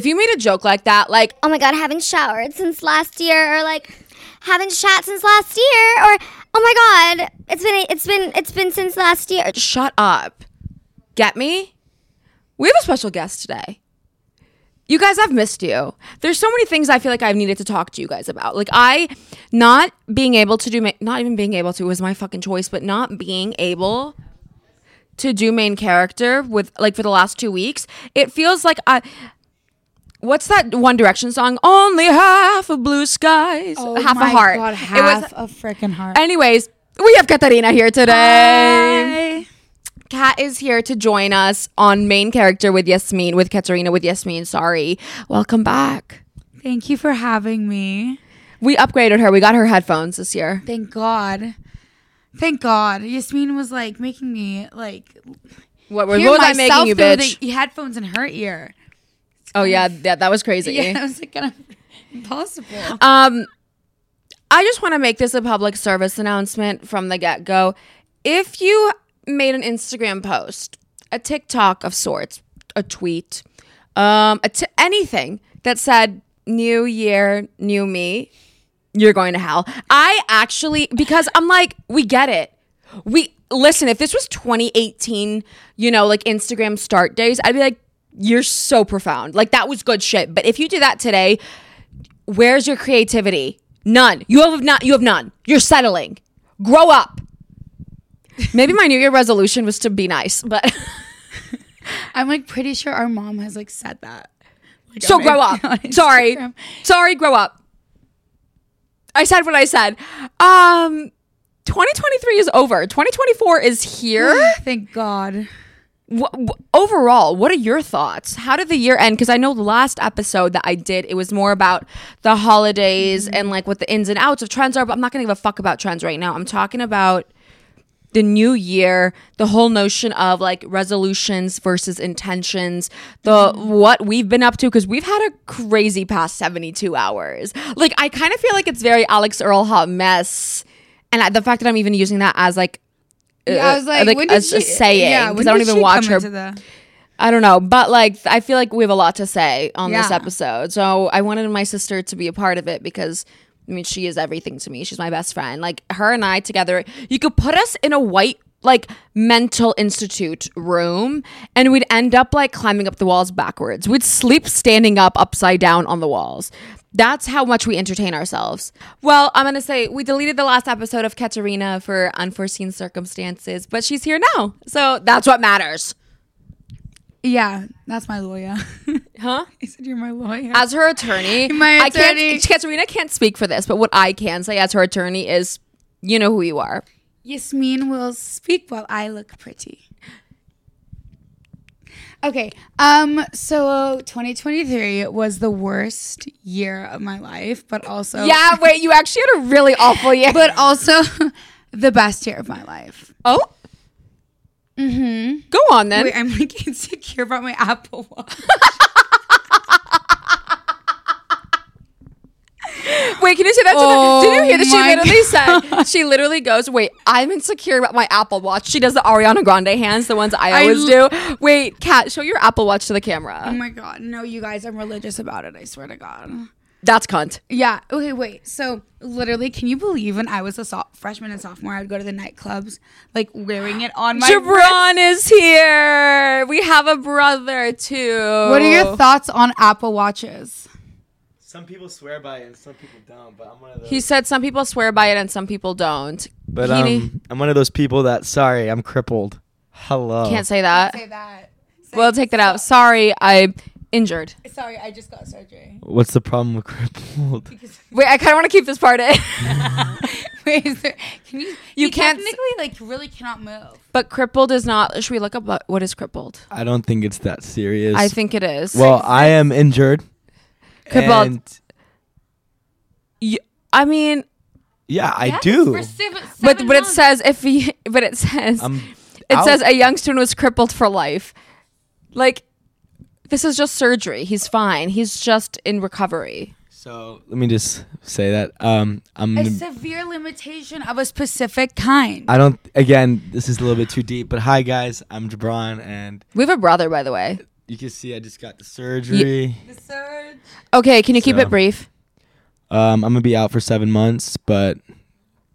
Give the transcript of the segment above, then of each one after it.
if you made a joke like that, like oh my god, I haven't showered since last year, or like haven't shat since last year, or oh my god, it's been it's been it's been since last year. shut up. Get me? We have a special guest today. You guys, I've missed you. There's so many things I feel like I've needed to talk to you guys about. Like I not being able to do ma- not even being able to was my fucking choice, but not being able to do main character with like for the last 2 weeks. It feels like I What's that One Direction song? Only half of blue skies, oh half a heart. Oh God, it half was a freaking heart. Anyways, we have Katarina here today. Hi. Kat is here to join us on main character with Yasmin, with Katarina, with Yasmin. Sorry. Welcome back. Thank you for having me. We upgraded her. We got her headphones this year. Thank God. Thank God. Yasmin was like making me like What, what was I making you, bitch? the headphones in her ear. Oh, yeah, yeah, that was crazy. Yeah, that was like kind of impossible. Um, I just want to make this a public service announcement from the get go. If you made an Instagram post, a TikTok of sorts, a tweet, um, a t- anything that said "New Year, New Me," you're going to hell. I actually because I'm like, we get it. We listen. If this was 2018, you know, like Instagram start days, I'd be like, you're so profound. Like that was good shit. But if you do that today, where's your creativity? None. You have not. You have none. You're settling. Grow up. Maybe my New Year resolution was to be nice, but I'm like pretty sure our mom has like said that. Like, so grow up. Sorry, sorry. Grow up. I said what I said. Um, 2023 is over. 2024 is here. Thank God. Wh- overall, what are your thoughts? How did the year end? Because I know the last episode that I did, it was more about the holidays mm-hmm. and like what the ins and outs of trends are. But I'm not gonna give a fuck about trends right now. I'm talking about the new year, the whole notion of like resolutions versus intentions, the mm-hmm. what we've been up to because we've had a crazy past 72 hours. Like I kind of feel like it's very Alix Earle hot mess, and I, the fact that I'm even using that as like. Yeah, I was uh, like, when did a she, saying Yeah, because I don't even watch her. the- I don't know, but like I feel like we have a lot to say on this episode. So I wanted my sister to be a part of it because I mean she is everything to me. She's my best friend. Like her and I together, you could put us in a white like mental institute room and we'd end up like climbing up the walls backwards. We'd sleep standing up upside down on the walls. That's how much we entertain ourselves. Well, I'm gonna say we deleted the last episode of Katarina for unforeseen circumstances, but she's here now. So that's what matters. Yeah, that's my lawyer. Huh? I said you're my lawyer. as her attorney, My I attorney. can't. Katarina can't speak for this, but what I can say as her attorney is, you know who you are. Yasmin will speak while I look pretty. Okay. Um so 2023 was the worst year of my life, but also Yeah, wait, you actually had a really awful year. but also the best year of my life. oh, Mm-hmm. go on then. Wait, I'm like insecure about my Apple Watch. Wait, can you say that? To Oh the, did you hear that? She oh my literally said. She literally goes, "Wait, I'm insecure about my Apple Watch." She does the Ariana Grande hands, the ones I I always l- do. Wait, Kat, show your Apple Watch to the camera. Oh my god. No, you guys, I'm religious about it. I swear to God. That's cunt. Yeah. Okay. Wait. So literally, can you believe when I was a so- freshman and sophomore, I would go to the nightclubs like wearing it on my. wrist? Jabron is here. We have a brother too. What are your thoughts on Apple Watches? Some people swear by it and some people don't, but I'm one of those. He said some people swear by it and some people don't. but He- um, I'm one of those people that sorry, I'm crippled. Hello. Can't say that. Say that. Say- We'll take that out. Sorry, I injured. Sorry, I just got surgery. What's the problem with crippled? Wait, I kind of want to keep this part in. Wait, is there, can you? You You can't s- technically like really cannot move. but crippled is not. Should we look up what, what is crippled? I don't think it's that serious. I think it is. Well, I am injured. Crippled. and- Y- I mean, yeah, I Yes, do. for seven- but seven but it months. says if he, but it says I'm it out. says a young student was crippled for life. Like, this is just surgery. He's fine. He's just in recovery. So let me just say that um, I'm. a severe limitation of a specific kind. I don't. Again, this is a little bit too deep. But hi, guys. I'm Jabron, and We have a brother, by the way. You can see I just got the surgery. The surge. Okay, can you keep So- it brief? Um, I'm gonna be out for seven months, but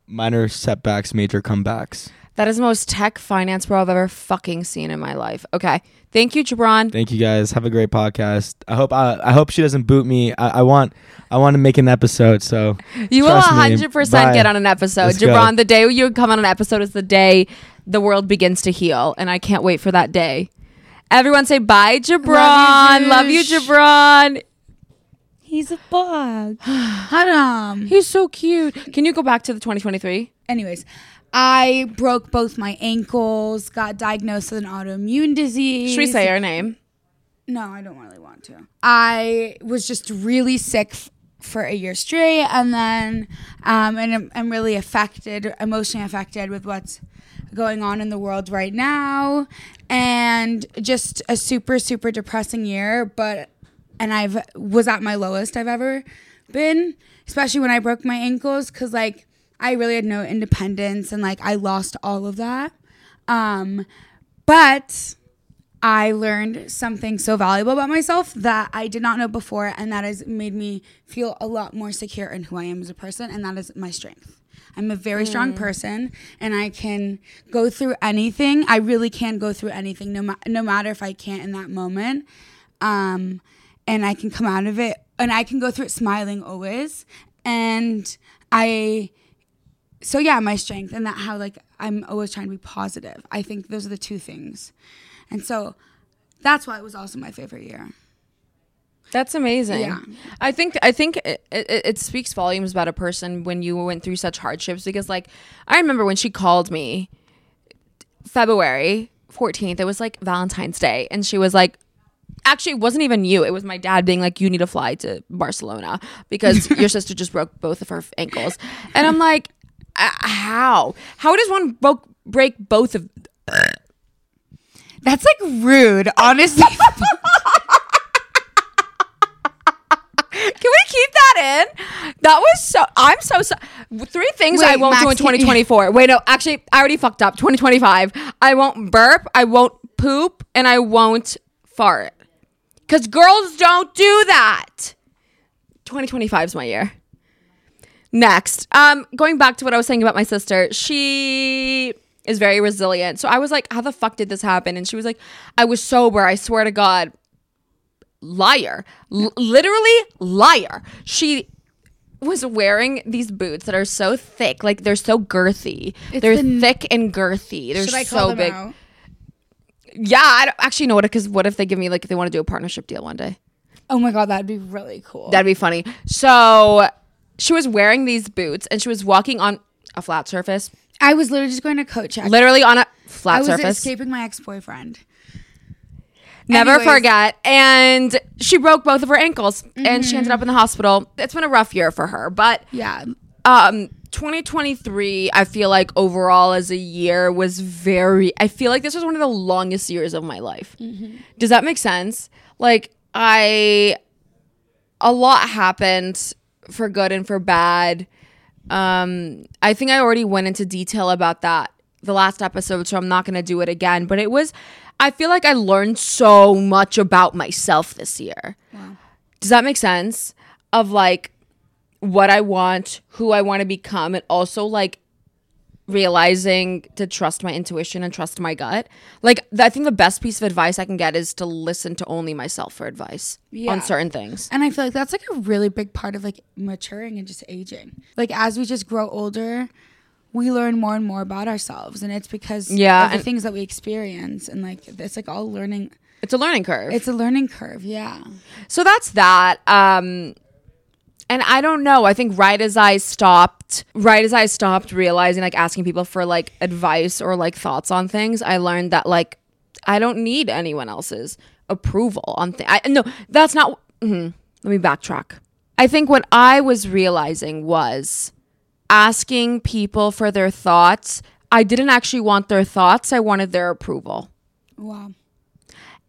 minor setbacks, major comebacks. That is the most tech finance bro I've ever fucking seen in my life. Okay. Thank you, Jabron. Thank you guys. Have a great podcast. I hope I, I hope she doesn't boot me. I, I want I want to make an episode. So You will Trust me. 100% Bye. get on an episode. Let's go. Jabron, the day you come on an episode is the day the world begins to heal. And I can't wait for that day. Everyone say bye, Jabron. Love you. Jabron. He's a bug. Haram. He's so cute. Can you go back to the 2023? Anyways, I broke both my ankles, got diagnosed with an autoimmune disease. Should we say her name? No, I don't really want to. I was just really sick f- for a year straight, and then um, and I'm, I'm really affected, emotionally affected with what's going on in the world right now, and just a super super depressing year. But and I've was at my lowest I've ever been, especially when I broke my ankles, because like I really had no independence and like I lost all of that. Um, but I learned something so valuable about myself that I did not know before, and that has made me feel a lot more secure in who I am as a person, and that is my strength. I'm a very strong person, and I can go through anything. I really can go through anything, no, ma- no matter if I can't in that moment. Um, and I can come out of it, and I can go through it smiling always. And I so yeah, my strength and that how like I'm always trying to be positive. I think those are the two things. And so that's why it was also my favorite year. That's amazing. Yeah. I think I think it, it, it speaks volumes about a person when you went through such hardships because like I remember when she called me February 14th it was like Valentine's Day and she was like actually it wasn't even you it was my dad being like you need to fly to Barcelona because your sister just broke both of her ankles and I'm like "Uh, how how does one broke break both of That's like rude, honestly. Can we keep that in? That was so. I'm so. so three things I won't do in 2024. Wait, no, actually, I already fucked up. 2025. I won't burp. I won't poop, and I won't fart. Cause girls don't do that. 2025 is my year. Next, um, going back to what I was saying about my sister, she is very resilient. So I was like, how the fuck did this happen? And she was like, I was sober. I swear to God liar L- literally liar she was wearing these boots that are so thick like they're so girthy they're the- thick and girthy they're so big out? yeah i don't actually know what because what if they give me like if they want to do a partnership deal one day Oh my god, that'd be really cool. that'd be funny so she was wearing these boots and she was walking on a flat surface I was literally just going to coat check. literally on a flat I was surface escaping my ex boyfriend. Never Anyways. forget. And she broke both of her ankles and she ended Mm-hmm. up in the hospital. It's been a rough year for her, but Yeah. um 2023 I feel like overall as a year was very I feel like this was one of the longest years of my life. Does that make sense? Like I a lot happened for good and for bad. Um I think I already went into detail about that the last episode so I'm not going to do it again, but it was I feel like I learned so much about myself this year. Does that make sense? Of like what I want, who I want to become, and also like realizing to trust my intuition and trust my gut. Like I think the best piece of advice I can get is to listen to only myself for advice Yeah. on certain things. And I feel like that's like a really big part of like maturing and just aging. Like as we just grow older, we learn more and more about ourselves, and it's because Yeah, of the things that we experience, and like it's like all learning. It's a learning curve. It's a learning curve. Yeah. So that's that. Um and I don't know. I think right as I stopped, right as I stopped realizing like asking people for like advice or like thoughts on things, I learned that like I don't need anyone else's approval on things. No, that's not. mhm. Let me backtrack. I think what I was realizing was asking people for their thoughts. I didn't actually want their thoughts. I wanted their approval. Wow.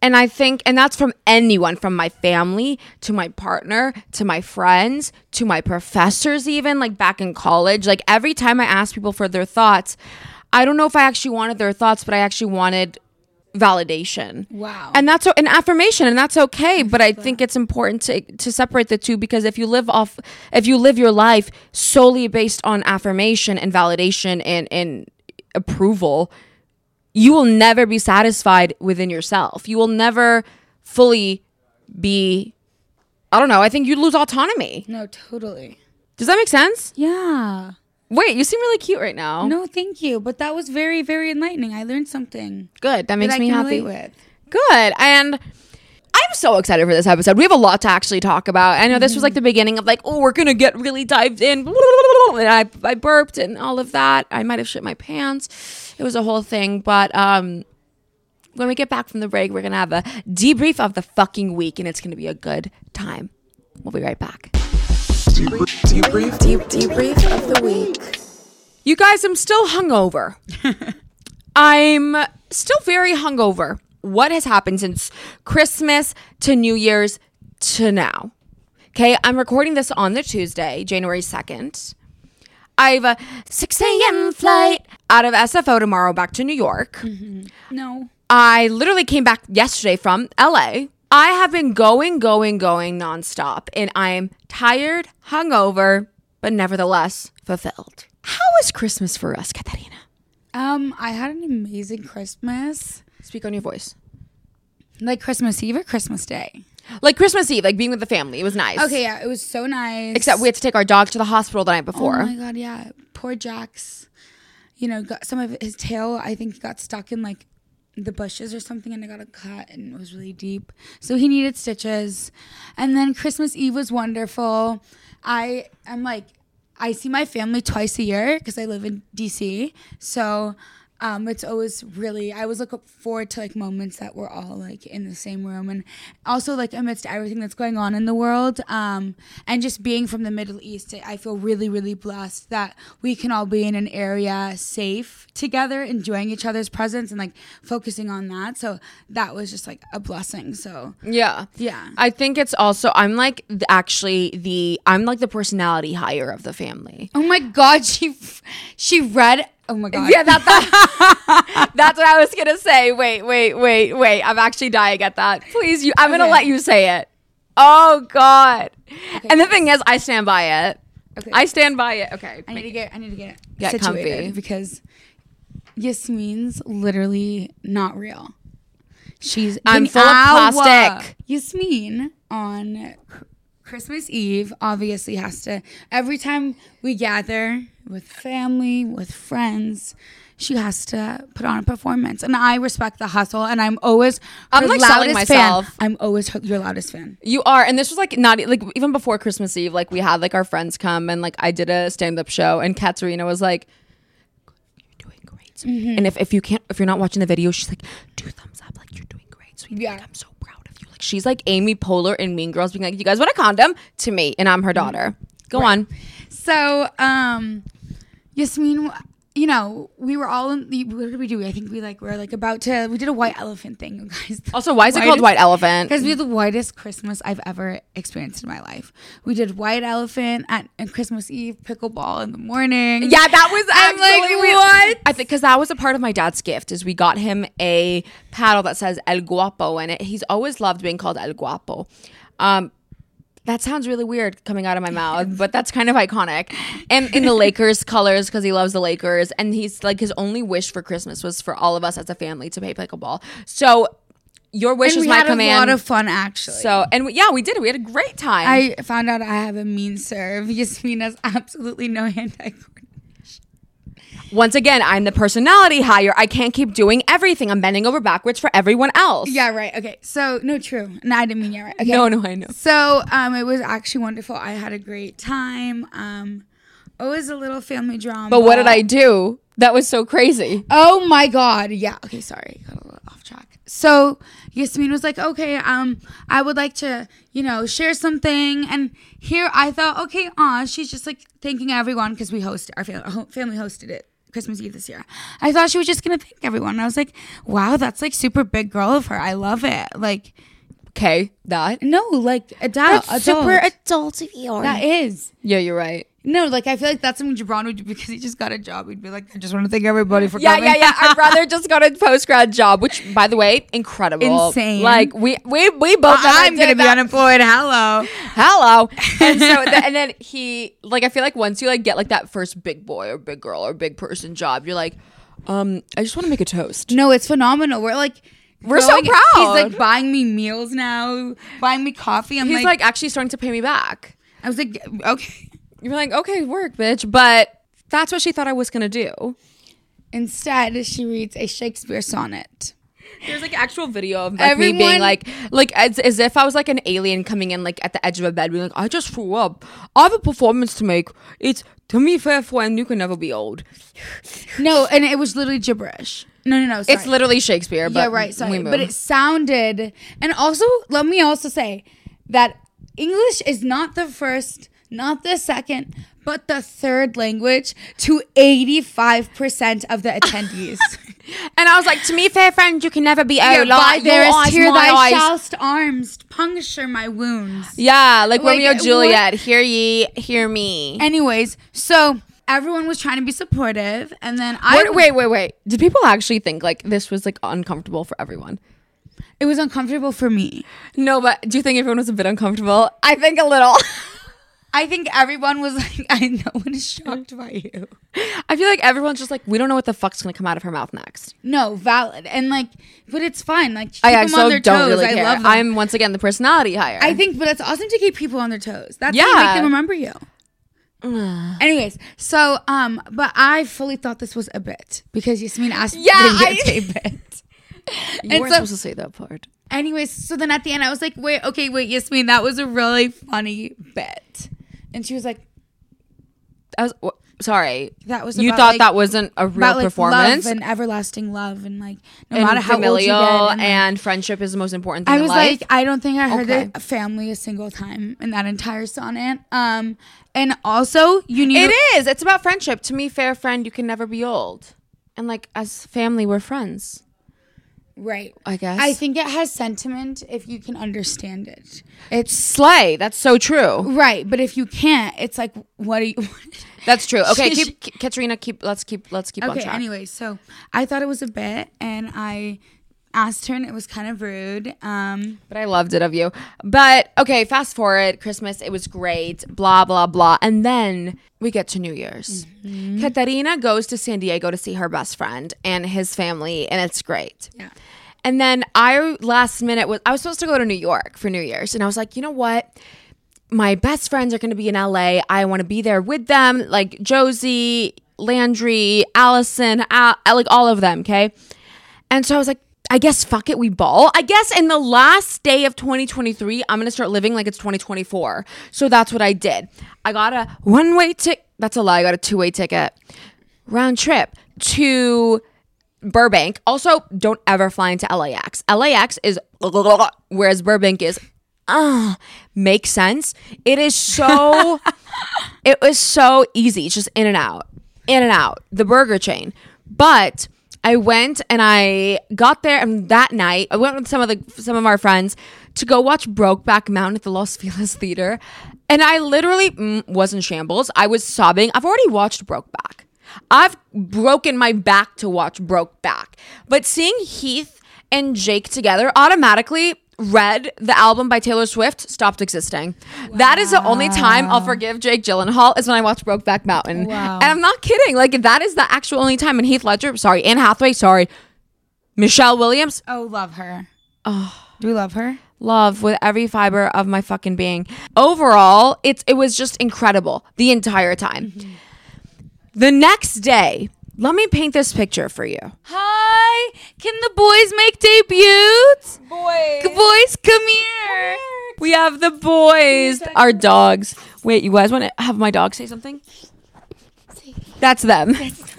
And I think, and that's from anyone, from my family to my partner to my friends to my professors, even like back in college. Like every time I asked people for their thoughts, I don't know if I actually wanted their thoughts, but I actually wanted validation. Wow. And that's an affirmation and that's okay, but I think it's important to to separate the two because if you live off if you live your life solely based on affirmation and validation and and approval, you will never be satisfied within yourself. You will never fully be I don't know, I think you lose autonomy. no, totally. Does that make sense? Yeah. Wait, you seem really cute right now. No, thank you. But that was very, very enlightening. I learned something Good. That makes that me happy. with. Good. And I'm so excited for this episode. We have a lot to actually talk about. I know this was like the beginning of like, oh, we're gonna get really dived in. And I, I burped and all of that. I might have shit my pants. It was a whole thing. But um when we get back from the break, we're gonna have a debrief of the fucking week and it's gonna be a good time. We'll be right back. Debrief. Deep debrief of the week. You guys, I'm still hungover. I'm still very hungover. What has happened since Christmas to New Year's to now? Okay, I'm recording this on the Tuesday, January 2nd. I have a 6 a.m. flight out of SFO tomorrow back to New York. No. I literally came back yesterday from LA. I have been going, going, going nonstop, and I'm tired, hungover, but nevertheless fulfilled. How was Christmas for us, Katarina? Um, I had an amazing Christmas. Speak on your voice. Like Christmas Eve or Christmas Day. Like Christmas Eve, like being with the family. It was nice. Okay, yeah, it was so nice. Except we had to take our dog to the hospital the night before. Oh my god, yeah. Poor Jax. You know, got some of his tail. I think got stuck in like the bushes or something, and it got a cut, and it was really deep. So he needed stitches. And then Christmas Eve was wonderful. I am like, I see my family twice a year because I live in DC. So. Um, it's always really I always look forward to like moments that we're all like in the same room and also like amidst everything that's going on in the world um, and just being from the Middle East I feel really really blessed that we can all be in an area safe together enjoying each other's presence and like focusing on that so that was just like a blessing so Yeah. Yeah. I think it's also, I'm like actually the, I'm like the personality hire of the family. oh my god she she read oh my god Yeah, that's that's what I was gonna say. Wait, wait, wait, wait. I'm actually dying at that. Please, you. I'm gonna let you say it. Oh God. and the thing is, I stand by it. Okay. I stand by it. Okay. I need to get I need to get, Get situated comfy. because Yasmin's literally not real. She's I'm full of uh, plastic. Yasmin on Christmas Eve obviously has to every time we gather with family, with friends, she has to put on a performance. And I respect the hustle and I'm always I'm, like, selling loudest myself. fan. I'm always her, your loudest fan. You are, and this was like not like even before Christmas Eve. Like we had like our friends come, and like I did a stand up show, and Katarina was like, "You're doing great." sweetie." And if, if you can't, if you're not watching the video, she's like, "Do thumbs up, like you're doing great, sweetie. Yeah. Like, I'm so proud of you." Like she's like Amy Poehler in Mean Girls, being like, "You guys want a condom?" To me, and I'm her daughter. Go on. So, um, Yasmin, you know, we were all in the, what did we do? I think we like, we were like about to, we did a white elephant thing, you guys. Also, why is it called White Elephant? Because we had the whitest Christmas I've ever experienced in my life. We did white elephant at, at Christmas Eve, pickleball in the morning. Yeah, that was I'm like, we- what? I think because that was a part of my dad's gift is we got him a paddle that says El Guapo in it. He's always loved being called El Guapo. Um, that sounds really weird coming out of my mouth, but that's kind of iconic. And in the Lakers colors because he loves the Lakers, and he's like his only wish for Christmas was for all of us as a family to play pickleball. So your wish And was we my had command. a lot of fun actually. so and we, yeah, we did. We had a great time. I found out I have a mean serve. Yasmin has absolutely no hand-eye coordination. Once again, I'm the personality hire. I can't keep doing everything. I'm bending over backwards for everyone else. Yeah, right. Okay. So, no, true. No, I didn't mean yeah, right. Okay. No, no, I know. So um, it was actually wonderful. I had a great time. Um, it was a little family drama. But what did I do? That was so crazy. Oh my god! Yeah. Okay. Sorry, got a little off track. So Yasmin was like, "Okay, um, I would like to, you know, share something." And here I thought, okay, ah, she's just like thanking everyone because we hosted our family, our family hosted it Christmas Eve this year. I thought she was just gonna thank everyone. And I was like, wow, that's like super big girl of her. I love it. Like, Okay, that. No, like adult. That's super adult. adult of yours. That is. Yeah, you're right. No, like I feel like that's something Jabron would do because he just got a job. He'd be like, I just want to thank everybody for Yeah, coming. yeah, yeah. Yeah. Our brother just got a post grad job, which, by the way, incredible. Insane. Like we we we both. I'm gonna be that. unemployed. Hello. Hello. And so th- and then he like I feel like once you like get like that first big boy or big girl or big person job, you're like, um, I just want to make a toast. No, it's phenomenal. We're like, We're so proud. He's like buying me meals now, buying me coffee. I'm He's like, like actually starting to pay me back. I was like, okay. You're like, okay, work, bitch. But that's what she thought I was gonna do. Instead, she reads a Shakespeare sonnet. There's like actual video of like, me being like, like as, as if I was like an alien coming in like at the edge of a bed, being like, I just threw up. I have a performance to make. It's to me fair friend, you can never be old. No, and it was literally gibberish. No, no, no. Sorry. It's literally Shakespeare, but yeah, right. we Sorry, move. but it sounded, and also let me also say that English is not the first, not the second, but the third language to eighty-five percent of the attendees. and I was like, to me fair friend, you can never be Yeah, by Like, there is eyes, tear thy eyes. shallst arms puncture my wounds. Yeah, like, Like, Romeo what- Juliet. Hear ye, hear me. Anyways, so everyone was trying to be supportive, and then I Wait, wait, wait, wait. Did people actually think like this was like uncomfortable for everyone? it was uncomfortable for me. No, but do you think everyone was a bit uncomfortable? I think a little. I think everyone was like, I no one is shocked by you. I feel like everyone's just like, we don't know what the fuck's gonna come out of her mouth next. No, valid. And like, but it's fine. Like, keep I them also on their don't toes. really I care. love them. I'm once again the personality hire. I think, but it's awesome to keep people on their toes. That's how you Yeah. make them remember you. Anyways, so um, but I fully thought this was a bit because Yasmin asked me Yeah, to I- say bit. you and weren't so- supposed to say that part. Anyways, so then at the end, I was like, wait, okay, wait, Yasmin, that was a really funny bit, and she was like, I was wh- sorry. that was You about, thought like- that wasn't a real about like performance. love and everlasting love and like no and matter how old you familial get. And, and friendship is the most important thing I was like, I don't think I heard Okay. the family a single time in that entire sonnet. Um, and also you need It is. It's about friendship. To me, fair friend, you can never be old. And like as family, we're friends. Right. I guess. I think it has sentiment if you can understand it. It's slay. That's so true. right, but if you can't, it's like, what are you? That's true. Okay, keep, keep Katrina. Keep. Let's keep. Let's keep on okay. track. Anyway, so I thought it was a bit, and I asked her, and it was kind of rude. Um, But I loved it of you. But okay, fast forward. Christmas. It was great. Blah blah blah. And then we get to New Year's. Katarina goes to San Diego to see her best friend and his family, and it's great. Yeah. And then I last minute was I was supposed to go to New York for New Year's, and I was like, you know what? My best friends are going to be in LA. I want to be there with them, like Josie, Landry, Allison, Al- uh, like all of them. Okay. And so I was like, I guess fuck it, we ball. I guess in the last day of 2023, I'm gonna start living like it's 2024. So that's what I did. I got a one way ticket. That's a lie. I got a two way ticket, round trip to Burbank. Also, don't ever fly into LAX. LAX is whereas Burbank is. Uh, makes sense. It is so. it was so easy. It's just in and out, in and out. The burger chain, but. I went and I got there, and that night I went with some of the some of our friends to go watch Brokeback Mountain at the Los Feliz Theater, and I literally mm, was in shambles. I was sobbing. I've already watched Brokeback. I've broken my back to watch Brokeback, but seeing Heath and Jake together automatically Red the album by Taylor Swift stopped existing. That is the only time I'll forgive Jake Gyllenhaal is when I watch Brokeback Mountain. Wow. And I'm not kidding. Like that is the actual only time. And Heath Ledger, sorry, Anne Hathaway, sorry, Michelle Williams, oh, love her. Oh, do we love her? love with every fiber of my fucking being. Overall, it's it was just incredible the entire time. Mm-hmm. The next day, let me paint this picture for you. Hi, can the boys make debuts? Boys, boys, come here. We have the boys, our dogs. Wait, you guys want to have my dog say something? That's them.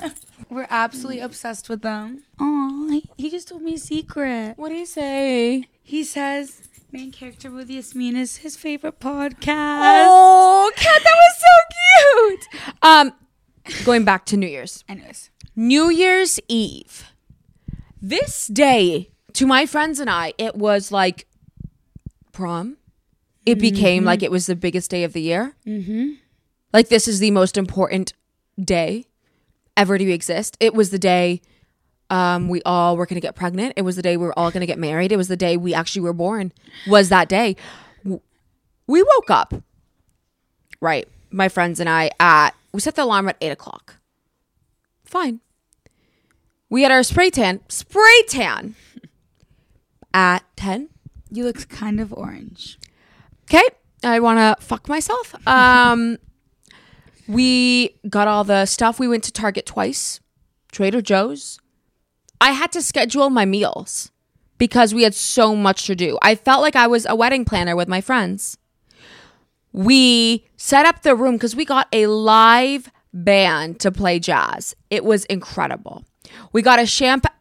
We're absolutely obsessed with them. Oh, he just told me a secret. What do you say? He says main character with Yasmin is his favorite podcast. Oh, cat, that was so cute. Um, going back to New Year's. Anyways, New Year's Eve. This day, to my friends and I, it was like prom. It became like it was the biggest day of the year. Mm-hmm. Like this is the most important day ever to exist. It was the day um, we all were going to get pregnant. It was the day we were all going to get married. It was the day we actually were born. Was that day? We woke up, right? My friends and I at we set the alarm at eight o'clock. Fine. We had our spray tan, spray tan at ten. You look kind of orange. Okay, I want to fuck myself. Um, we got all the stuff. We went to Target twice, Trader Joe's. I had to schedule my meals because we had so much to do. I felt like I was a wedding planner with my friends. We set up the room because we got a live band to play jazz. It was incredible. We got a champagne.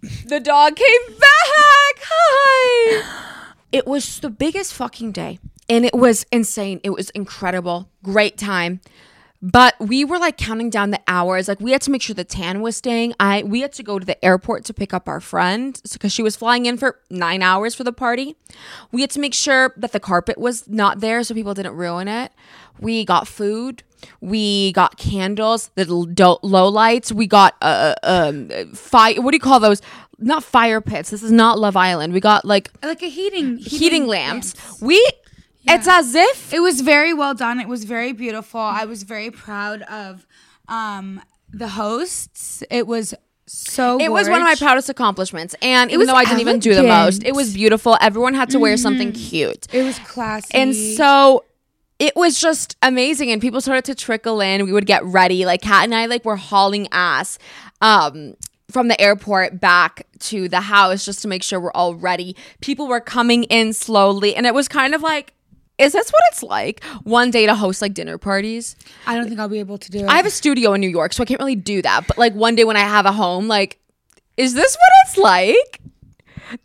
The dog came back. Hi. It was the biggest fucking day. And it was insane. It was incredible. Great time. But we were like counting down the hours. Like we had to make sure the tan was staying. I we had to go to the airport to pick up our friend because she was flying in for nine hours for the party. We had to make sure that the carpet was not there so people didn't ruin it. We got food. We got candles, the low lights. We got uh um fire. What do you call those? Not fire pits. This is not Love Island. We got like Like a heating heating, lamps. We. It's as if It was very well done. It was very beautiful. I was very proud of um, the hosts. It was so. It was one of my proudest accomplishments. And even was though I didn't even do the most, it was beautiful. Everyone had to wear something cute. It was classy. And so it was just amazing. And people started to trickle in. We would get ready. Like Kat and I like were hauling ass um from the airport back to the house just to make sure we're all ready. People were coming in slowly. And it was kind of like, is this what it's like one day to host like dinner parties? I don't think I'll be able to do it. I have a studio in New York, so I can't really do that. But like one day when I have a home, like, is this what it's like?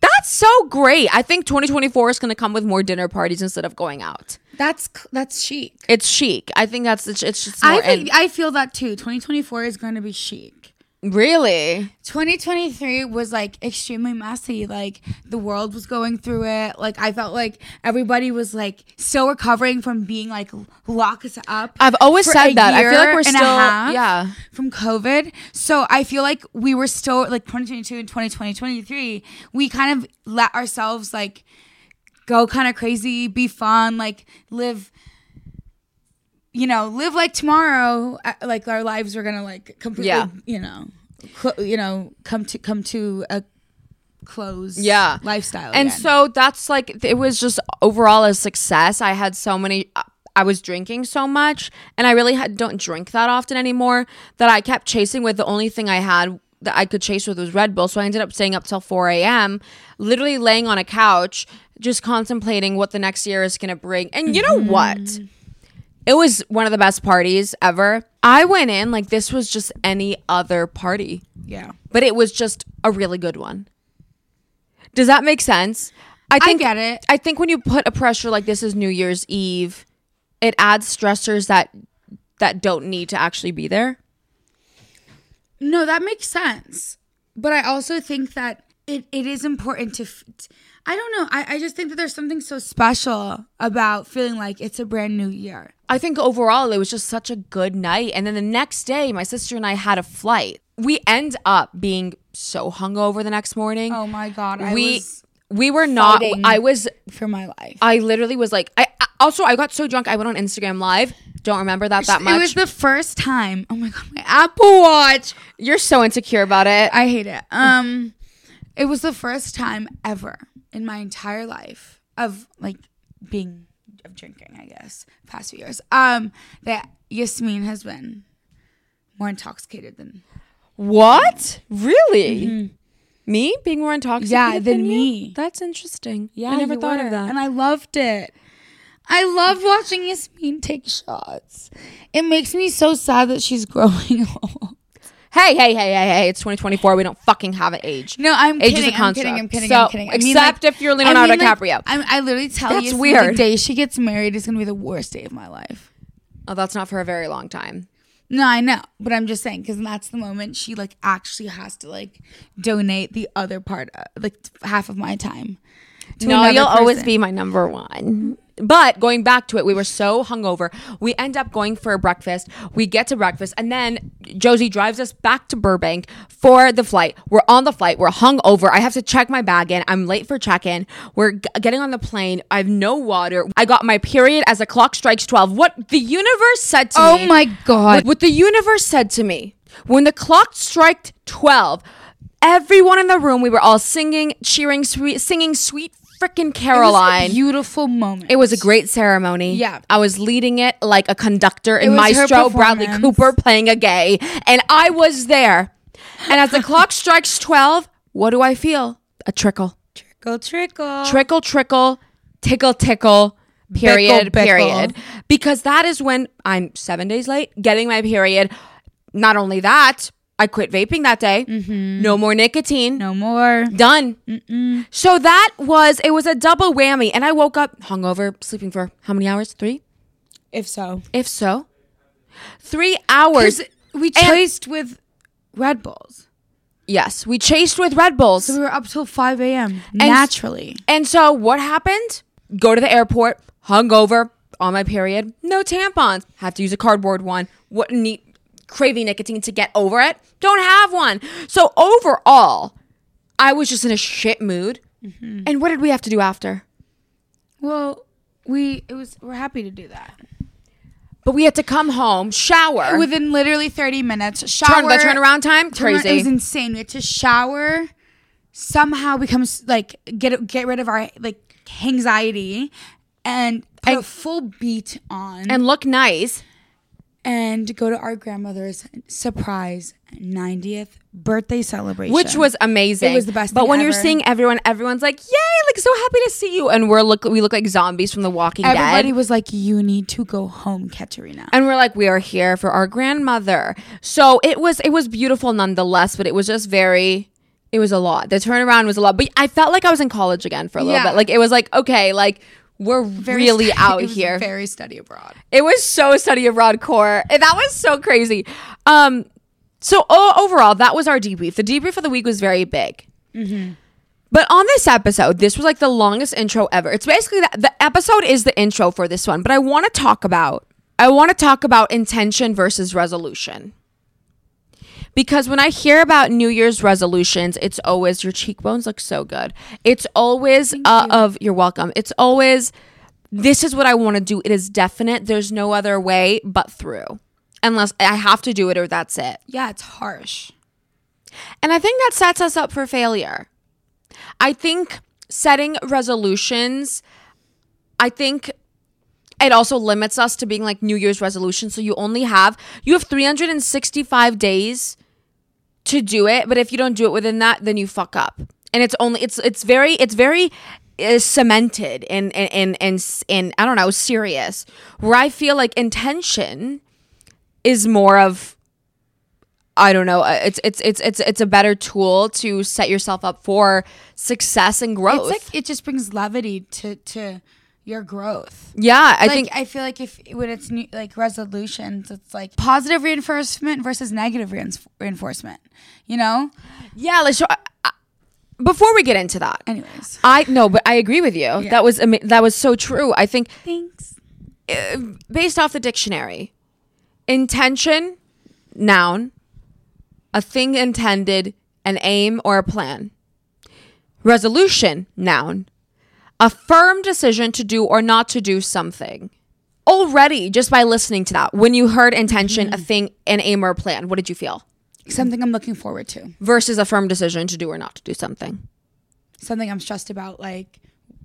That's so great. I think 2024 is going to come with more dinner parties instead of going out. that's that's chic. It's chic. I think that's it's, just more I think in- I feel that too. 2024 is going to be chic. Really. 2023 was like extremely messy. Like the world was going through it. Like I felt like everybody was like still recovering from being like locked up. I've always said that. I feel like we're still yeah. from COVID. So I feel like we were still like 2022 and 2020, 2023. We kind of let ourselves like go kind of crazy, be fun, like live you know, live like tomorrow. uh, Like our lives are gonna like completely, Yeah. you know, cl- you know, come to come to a close, Yeah. lifestyle. And again. so that's like it was just overall a success. I had so many I was drinking so much and I really had, don't drink that often anymore that I kept chasing with the only thing I had that I could chase with was Red Bull. So I ended up staying up till 4 a.m., literally laying on a couch, just contemplating what the next year is going to bring. And you know what? It was one of the best parties ever. I went in like this was just any other party yeah, but it was just a really good one. Does that make sense? I I think get it. I think when you put a pressure like this is New Year's Eve, it adds stressors that that don't need to actually be there. No, that makes sense. But I also think that it, it is important to. F- I don't know. I, I just think that there's something so special about feeling like it's a brand new year. I think overall it was just such a good night. And then the next day, my sister and I had a flight. We end up being so hungover the next morning. Oh my god! I we was we were not. I was. for my life. I literally was like. I I- also I got so drunk. I went on Instagram Live. Don't remember that that much. It was the first time. Oh my god, my Apple Watch. You're so insecure about it. I hate it. Um, it was the first time ever in my entire life of like being of drinking. I guess past few years. Um, that Yasmin has been more intoxicated than What? Really? Me being more intoxicated? Yeah, than you? me. That's interesting. Yeah, I never thought were. of that. and I loved it. I loved watching Yasmin take shots. It makes me so sad that she's growing old. Hey, hey, hey, hey, hey! It's 2024. We don't fucking have an age. No, I'm Age kidding. is a I'm kidding. I'm kidding. So, I'm kidding. I mean, except like- if you're I Leonardo mean, like, DiCaprio. I'm, I literally tell That's you, the weird. day she gets married is gonna be the worst day of my life. Oh, that's not for a very long time. No, I know, but I'm just saying because that's the moment she like actually has to like donate the other part, uh, like half of my time. to no, you'll always be my number one. But going back to it, we were so hungover. We end up going for breakfast. We get to breakfast, and then Josie drives us back to Burbank for the flight. We're on the flight. We're hungover. I have to check my bag in. I'm late for check in. We're g- getting on the plane. I have no water. I got my period as the clock strikes 12. What the universe said to Oh me. Oh my god. What, the universe said to me when the clock struck 12, everyone in the room, we were all singing, cheering, sweet, singing sweet freaking It was a Caroline. beautiful moment. It was a great ceremony. Yeah. I was leading it like a conductor in Maestro, Bradley. Cooper playing a gay, and I was there. And as the clock strikes 12, what do I feel? A trickle. trickle trickle. Trickle, trickle, tickle, tickle, period, Bickle, bickle. period. Because that is when I'm seven days late getting my period. Not only that, I quit vaping that day. Mm-hmm. No more nicotine. no more. Done. So that was, it was a double whammy. And I woke up hungover, sleeping for how many hours? Three? If so, If so. Three hours. we chased with Red Bulls, Yes, we chased with Red Bulls. so we were up till five a.m. naturally. And so what happened? Go to the airport, hungover, on my period, no tampons. Have to use a cardboard one. What neat craving nicotine to get over it. Don't have one. So overall, I was just in a shit mood. Mm-hmm. And what did we have to do after? Well, we it was we're happy to do that. But we had to come home, shower. Within literally thirty minutes, shower. turn, the turnaround time, turn- crazy. It was insane. We had to shower. Somehow becomes like get get rid of our like anxiety and put a full beat on and look nice. And go to our grandmother's surprise 90th birthday celebration. which was amazing. It was the best But when you're seeing everyone, everyone's like, "Yay! Like so happy to see you!" And we're look, we look like zombies from The Walking Dead. everybody was like, "You need to go home, Katarina." and we're like, we are here for our grandmother. So it was it was beautiful nonetheless, but it was just very. It was a lot. The turnaround was a lot, but I felt like I was in college again for a little Yeah. bit. Like it was like okay, like we're really study- out it was here. Very study abroad. It was so study abroad core. And that was so crazy. Um, so o- overall, that was our debrief. The debrief of the week was very big. But on this episode, this was like the longest intro ever. It's basically that the episode is the intro for this one. But I want to talk about I want to talk about intention versus resolution. Because when I hear about New Year's resolutions, it's always your cheekbones look so good. It's always uh, of you're welcome. It's always this is what I want to do. It is definite. There's no other way but through. Unless I have to do it or that's it. Yeah, it's harsh. And I think that sets us up for failure. I think setting resolutions, I think it also limits us to being like New Year's resolutions. So you only have you have 365 days to do it, but if you don't do it within that, then you fuck up. And it's only it's it's very it's very uh, cemented and and and and and I don't know serious. Where I feel like intention is more of I don't know. uh, It's it's it's it's it's a better tool to set yourself up for success and growth. It's like it just brings levity to to your growth. yeah, I like think I feel like if when it's new, like resolutions, it's like positive reinforcement versus negative reinforcement. You know. yeah. Like so, I- before we get into that, Anyways. I no, but I agree with you. That was ama- that was so true. I think Thanks. Uh, based off the dictionary, intention, noun, a thing intended, an aim or a plan. Resolution, noun, a firm decision to do or not to do something. Already, just by listening to that, when you heard intention, a mm-hmm. thing, an aim or a plan, what did you feel? Something I'm looking forward to. Versus a firm decision to do or not to do something. Something I'm stressed about, like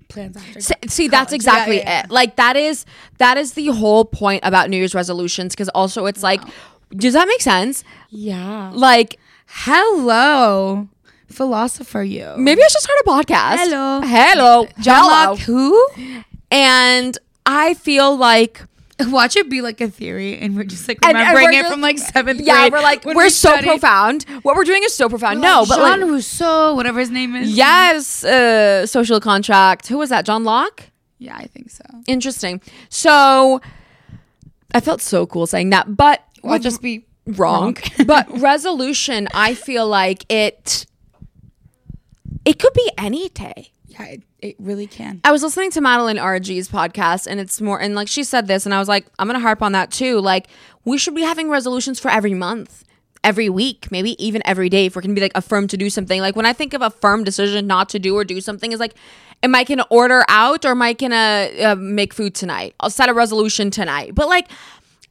plans after. See, see, that's exactly Yeah, yeah, yeah. it. Like that is that is the whole point about New Year's resolutions because also it's like, does that make sense? Yeah. Like Hello, philosopher. You. maybe I should start a podcast. Hello. hello, John. Locke. Who? and I feel like Watch it be like a theory, and we're just like And- and remembering we're it just- from like seventh yeah, grade. Yeah, we're like we're we so studied. profound. What we're doing is so profound. no, but Jean like Rousseau, whatever his name is. yes, uh, social contract. Who was that? John Locke. Yeah, I think so. Interesting. So I felt so cool saying that, but I'll just be wrong. but resolution, I feel like it it could be any day. Yeah, it, it really can. I was listening to Madeline Argy's podcast and it's more and like she said this and I was like, I'm gonna harp on that too. Like we should be having resolutions for every month, every week, maybe even every day if we're gonna be like affirmed to do something. Like when I think of a firm decision not to do or do something is like Am I gonna order out or am I gonna uh, make food tonight? I'll set a resolution tonight. But like,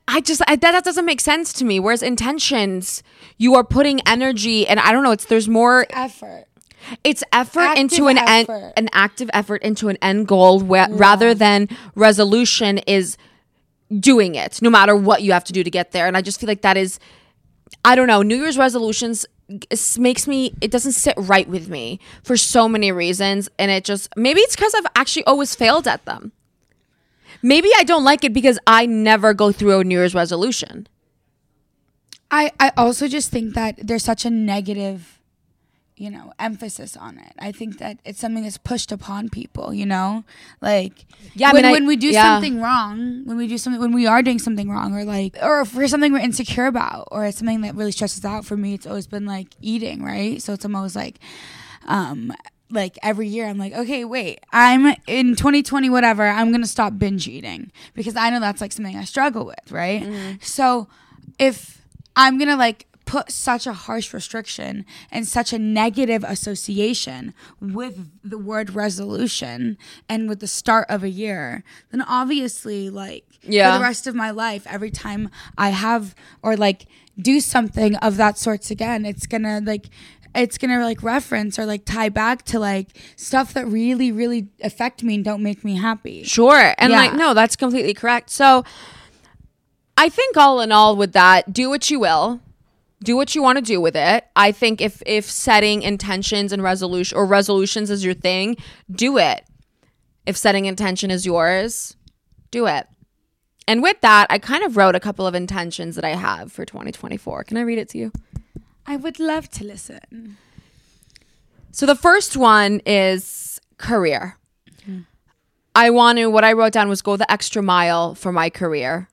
I just I, that, that doesn't make sense to me. Whereas intentions, you are putting energy, and I don't know. It's there's more Effort. It's effort Active into an effort. end an active effort into an end goal where, rather than resolution is doing it no matter what you have to do to get there. And i just feel like that is i don't know new year's resolutions makes me it doesn't sit right with me for so many reasons. And it just maybe it's because i've actually always failed at them. Maybe i don't like it because i never go through a new year's resolution. I, I also just think that there's such a negative, you know, emphasis on it. I think that it's something that's pushed upon people, you know? Like Yeah, I when, I- we do yeah. something wrong, when we do something when we are doing something wrong or like or for something we're insecure about or it's something that really stresses out for me, it's always been like eating, right? So it's almost like um like every year I'm like, okay, wait, I'm in 2020, whatever, I'm gonna stop binge eating because I know that's like something I struggle with, right? Mm-hmm. So if I'm gonna like put such a harsh restriction and such a negative association with the word resolution and with the start of a year, then obviously like Yeah. for the rest of my life, every time I have or like do something of that sorts again, it's gonna like it's gonna like reference or like tie back to like stuff that really, really affect me and don't make me happy. Sure. And Yeah. like, no, that's completely correct. So I think all in all with that, do what you will. Do what you want to do with it. I think if if setting intentions and resolution or resolutions is your thing, do it. If setting intention is yours, do it. And with that, I kind of wrote a couple of intentions that I have for 2024. Can I read it to you? I would love to listen. So the first one is career. Hmm. I want to, what I wrote down was go the extra mile for my career,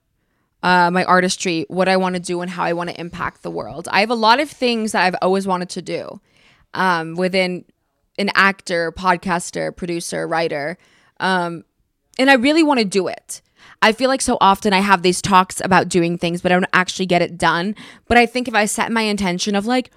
uh, my artistry, what I want to do, and how I want to impact the world. I have a lot of things that I've always wanted to do um, within an actor, podcaster, producer, writer. Um, and I really want to do it. I feel like so often I have these talks about doing things, but I don't actually get it done. But I think if I set my intention of like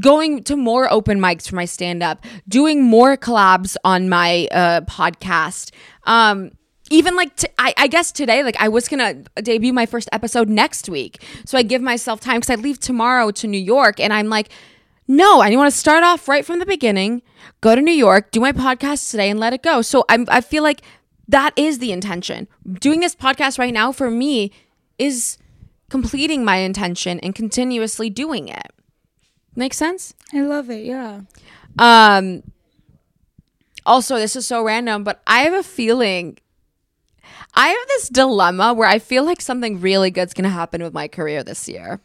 going to more open mics for my stand up, doing more collabs on my uh, podcast, um, even like t- I, I guess today, like I was gonna debut my first episode next week, so I give myself time because I leave tomorrow to New York, and I'm like, no, I want to start off right from the beginning, go to New York, do my podcast today, and let it go. So I'm, I feel like that is the intention. Doing this podcast right now for me is completing my intention and continuously doing it. Make sense? I love it. Yeah. Um also this is so random, but I have a feeling I have this dilemma where I feel like something really good's going to happen with my career this year.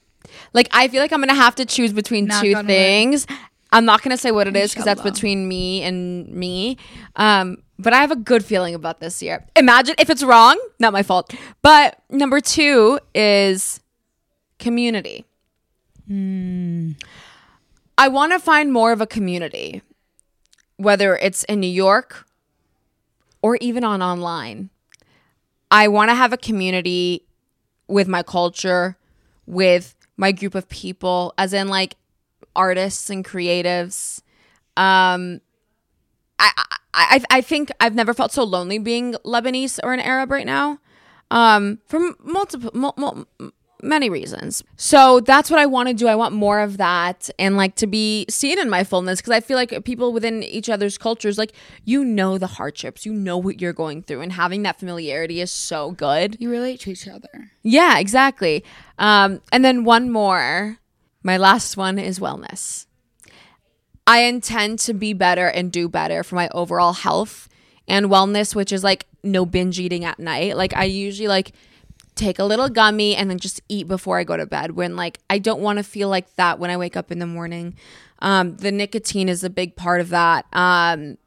Like I feel like I'm going to have to choose between Knock two on wood. things. I'm not going to say what it is because that's between me and me. Um but I have a good feeling about this year. Imagine if it's wrong, not my fault. But number 2 is community. I want to find more of a community, whether it's in New York or even on online. I want to have a community with my culture, with my group of people, as in like artists and creatives. Um, I, I I I think I've never felt so lonely being Lebanese or an Arab right now, um, for multiple mul- mul- many reasons. So that's what I want to do. I want more of that and like to be seen in my fullness because I feel like people within each other's cultures, like you know the hardships, you know what you're going through, and having that familiarity is so good. You relate to each other. Yeah, exactly. Um, and then one more. My last one is wellness. I intend to be better and do better for my overall health and wellness, which is like no binge eating at night. Like I usually like take a little gummy and then just eat before I go to bed when like I don't want to feel like that when I wake up in the morning. Um, the nicotine is a big part of that. Um,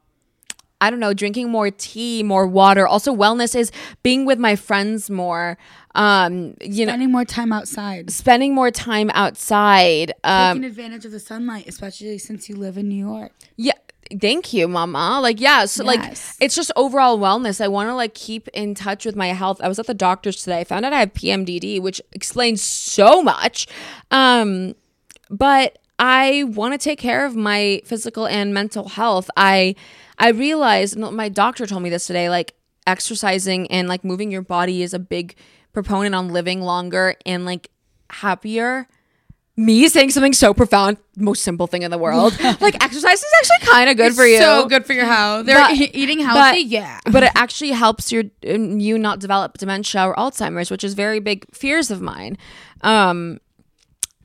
I don't know, drinking more tea, more water. Also, wellness is being with my friends more. Um, you know, Spending more time outside. spending more time outside. Um, Taking advantage of the sunlight, especially since you live in New York. yeah, Thank you, mama. Like, yeah, so like it's just overall wellness. I want to like keep in touch with my health. I was at the doctor's today. I found out I have PMDD, which explains so much. Um, but I want to take care of my physical and mental health. I I realized my doctor told me this today like exercising and like moving your body is a big proponent on living longer and like happier. Me saying something so profound, most simple thing in the world. like exercise is actually kind of good for you. So good for your health. They're But- e- eating healthy. but, yeah. but it actually helps your you not develop dementia or Alzheimer's, which is very big fears of mine. Um,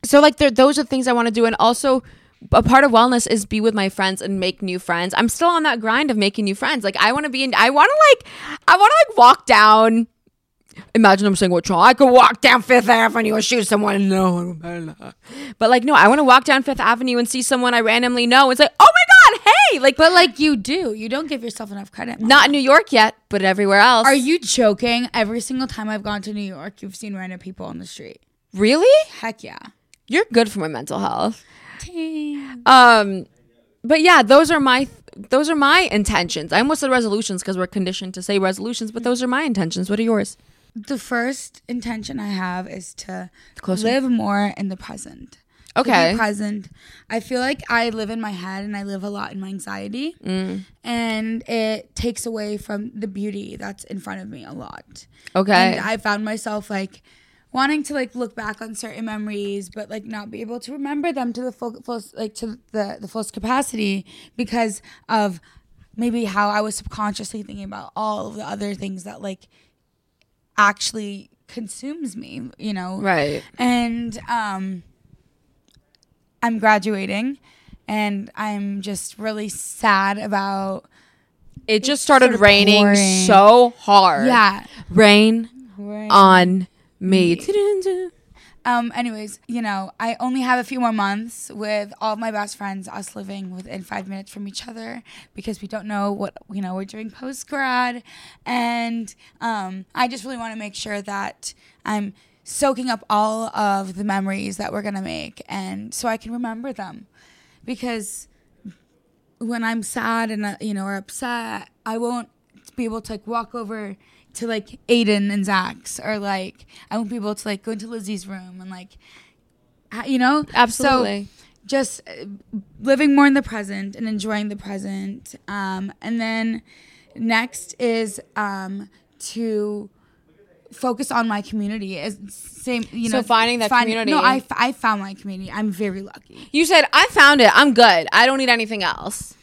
so like there, those are things I want to do, and also a part of wellness is be with my friends and make new friends. I'm still on that grind of making new friends. Like I want to be in. I want to like. I want to like walk down. Imagine I'm saying what wrong. I could walk down Fifth Avenue and shoot someone. No, but like no, I want to walk down Fifth Avenue and see someone I randomly know It's like, "Oh my god, hey!" Like, But like you do, you don't give yourself enough credit. Mom. not in New York yet, but everywhere else. Are you joking? Every single time I've gone to New York, you've seen random people on the street. really? Heck yeah. You're good for my mental health. Um, but yeah, those are my those are my intentions. I almost said resolutions because we're conditioned to say resolutions, but those are my intentions. What are yours? The first intention I have is to live more in the present. Okay. present. I feel like I live in my head and I live a lot in my anxiety. Mm. And it takes away from the beauty that's in front of me a lot. Okay. And I found myself like wanting to like look back on certain memories, but like not be able to remember them to the full, full like to the the fullest capacity because of maybe how I was subconsciously thinking about all of the other things that like actually consumes me, you know. right. And um I'm graduating and I'm just really sad about It just started raining pouring. so hard. yeah. Rain Right. on me. Um, anyways, you know, I only have a few more months with all of my best friends, us living within five minutes from each other because we don't know what, you know, we're doing post grad. And um, I just really want to make sure that I'm soaking up all of the memories that we're going to make and so I can remember them because when I'm sad and, uh, you know, or upset, I won't be able to like walk over to like Aiden and Zach's or like I won't be able to like go into Lizzie's room and like you know Absolutely. so just uh, living more in the present and enjoying the present um and then next is um to focus on my community is same you know So finding that community. no I, I found my community i'm very lucky You said I found it. I'm good. I don't need anything else.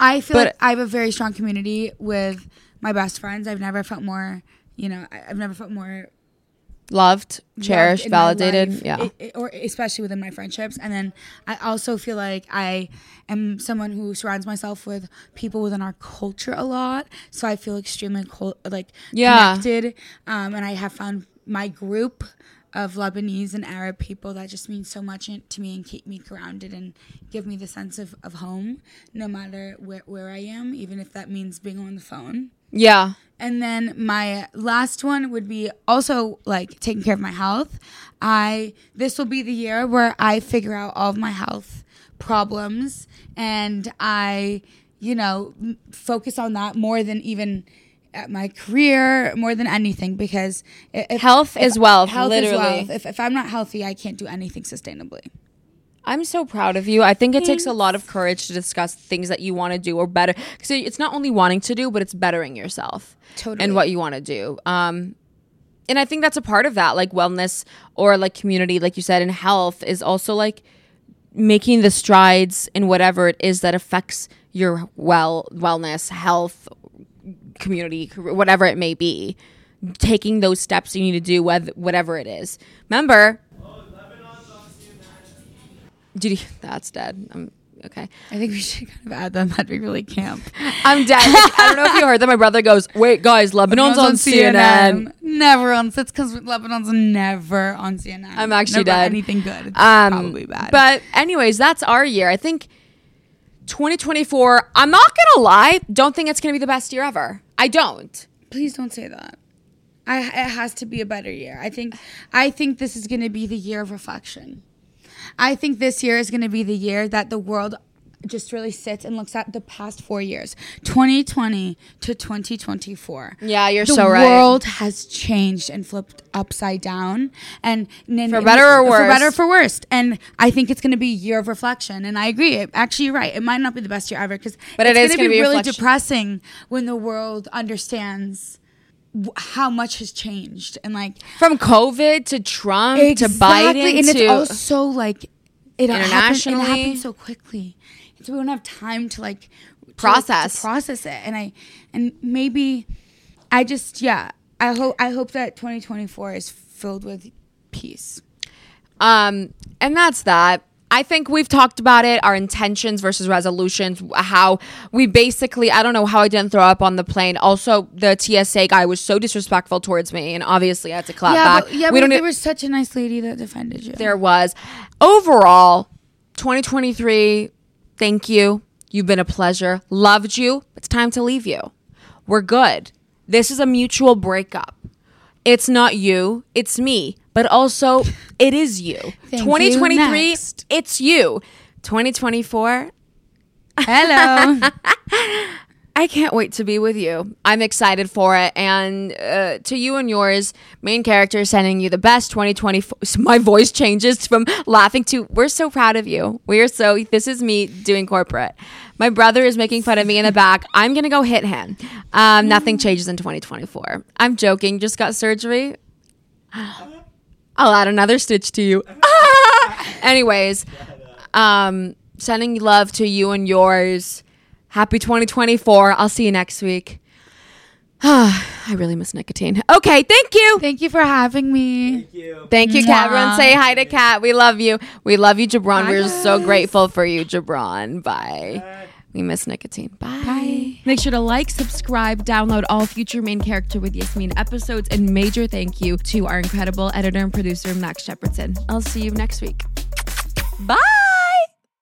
I feel But- like I have a very strong community with my best friends. I've never felt more, you know, I- I've never felt more Loved, loved cherished, my validated. life, Yeah. i- i- or especially within my friendships. And then I also feel like I am someone who surrounds myself with people within our culture a lot. So I feel extremely like Yeah. connected. Um, and I have found my group of Lebanese and Arab people that just mean so much to me and keep me grounded and give me the sense of, of home no matter where, where I am, even if that means being on the phone. Yeah. And then my last one would be also like taking care of my health. I this will be the year where I figure out all of my health problems and I, you know, focus on that more than even at my career, more than anything because if, Health is wealth, Health literally. is wealth. If, if I'm not healthy, I can't do anything sustainably. I'm so proud of you. I think it takes a lot of courage to discuss things that you want to do or better. Because it's not only wanting to do, but it's bettering yourself Totally. and what you want to do. Um, and I think that's a part of that, like wellness or like community, like you said, and health is also like making the strides in whatever it is that affects your well wellness, health, community, whatever it may be. Taking those steps you need to do, whether, whatever it is. Remember, did you, that's dead. I'm okay. I think we should kind of add them. That'd be really camp. I'm dead. Like, I don't know if you heard that. My brother goes, "Wait, guys, Lebanon's on, CNN." Never on. That's because Lebanon's never on CNN. I'm actually Never dead. Anything good? It's Um, probably bad. But anyways, that's our year. I think 2024. I'm not gonna lie. Don't think it's gonna be the best year ever. I don't. please don't say that. I, it has to be a better year. I think. I think this is going to be the year of reflection. I think this year is going to be the year that the world just really sits and looks at the past four years, 2020 to 2024. Yeah, you're the so right. The world has changed and flipped upside down, and, and For better or For better or worse. for worse. And I think it's going to be a year of reflection. And I agree. It, actually, you're right. It might not be the best year ever because But it's is gonna gonna be really reflection. depressing when the world understands how much has changed and like From COVID to Trump to Biden and to it's also like it happened, it happened so quickly. So we don't have time to like to- Process. to process it, and I and maybe I just yeah I hope I hope that 2024 is filled with peace. Um, and that's that. I think we've talked about it, our intentions versus resolutions, how we basically, I don't know how I didn't throw up on the plane. Also, the TSA guy was so disrespectful towards me, and obviously I had to clap yeah, back. but, yeah, we but don't there was such a nice lady that defended you. there was. Overall, 2023, thank you. You've been a pleasure. Loved you. It's time to leave you. We're good. This is a mutual breakup. It's not you, it's me. But also, it is you. you. 2023, Next. it's you. 2024, Hello. I can't wait to be with you. I'm excited for it. And uh, to you and yours, main character sending you the best 2024. My voice changes from laughing to, we're so proud of you. We are so, this is me doing corporate. My brother is making fun of me in the back. I'm going to go hit him. Um, nothing changes in 2024. I'm joking. Just got surgery. I'll add another stitch to you. Anyways, um, sending love to you and yours. Happy 2024. I'll see you next week. I really miss nicotine. Okay, thank you. Thank you for having me. Thank you, Thank you, Kat. Everyone say hi to Kat. We love you. We love you, Jabron. Bye, We're so grateful for you, Jabron. Bye. We miss nicotine. Bye. Make sure to like, subscribe, download all future main character with Yasmin episodes, and major thank you to our incredible editor and producer, Max Shepardson. I'll see you next week. Bye.